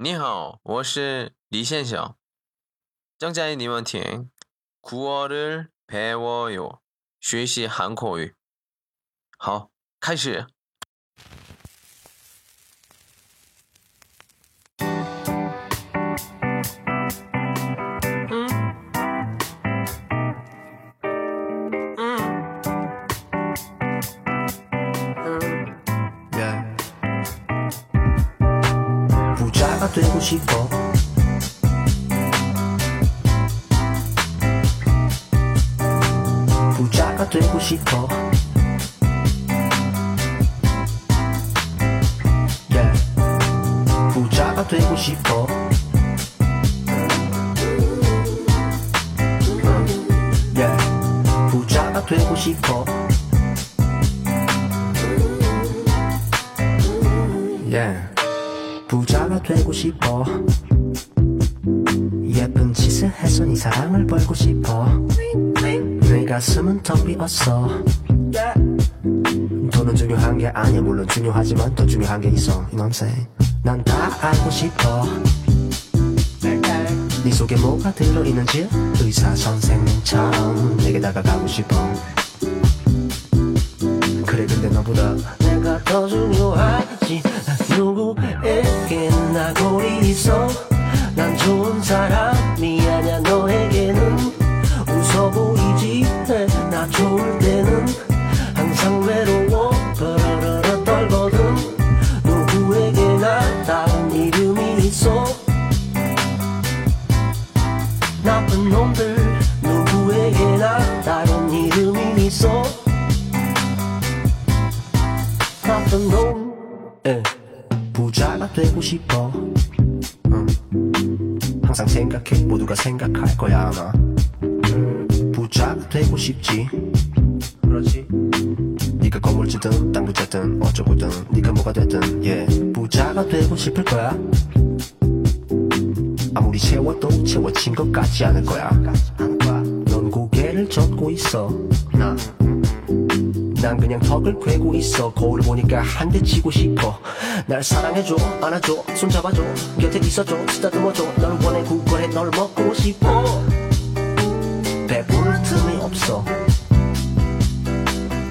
你好，我是李先生。正在你们听古어를배워요学习韩国语。好，开始。 부자가 되고 싶어. 부자가 되고 싶어. Yeah. 부자가 되고 싶어. Yeah. 부자가 되고 싶어. Yeah. 부자가 되고 싶어. 예쁜 짓을 해서 네 사랑을 벌고 싶어. 내 가슴은 텅 비었어. 돈은 중요한 게 아니야. 물론 중요하지만 더 중요한 게 있어. You know what I'm saying? 난 다 알고 싶어. 네 속에 뭐가 들어있는지 의사 선생님처럼 내게 다가가고 싶어. 그래 근데 너보다 내가 더 중요하지 누구 에게 나 고리 있어. 난 좋은 사람이 아냐 너에게는. 웃어 보이지 나 좋을 때는. 항상 외로워 버러러러 떨거든. 누구에게 나 다른 이름이 있어. 나쁜 놈들 누구에게 나 다른 이름이 있어. 나쁜 놈 예. 부자가 되고 싶어. 응. 항상 생각해 모두가 생각할 거야 아마. 부자가 되고 싶지. 그렇지. 네가 건물주든 땅 부자든 어쩌고든 네가 뭐가 되든 예. 부자가 되고 싶을 거야. 아무리 채워도 채워진 것 같지 않을 거야. 넌 고개를 젓고 있어. 나 난 그냥 턱을 괴고 있어. 거울을 보니까 한 대 치고 싶어. 날 사랑해줘 안아줘 손잡아줘. 곁에 있어줘 쓰다듬어줘. 널 원해 구걸해 널 먹고 싶어. 배부를 틈이 없어.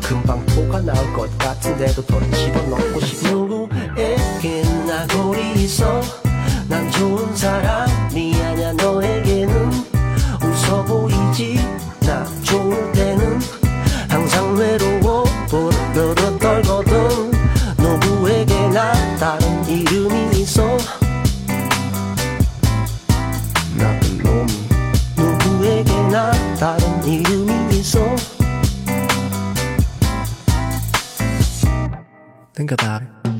금방 토가 나올 것 같은데도 더 집어넣고 싶어. 누구에게 나 고리 있어? 난 좋은 사람 누구에게나 다른 이름이 있어 나쁜 놈이 누구에게나 다른 이름이 있어 Think about it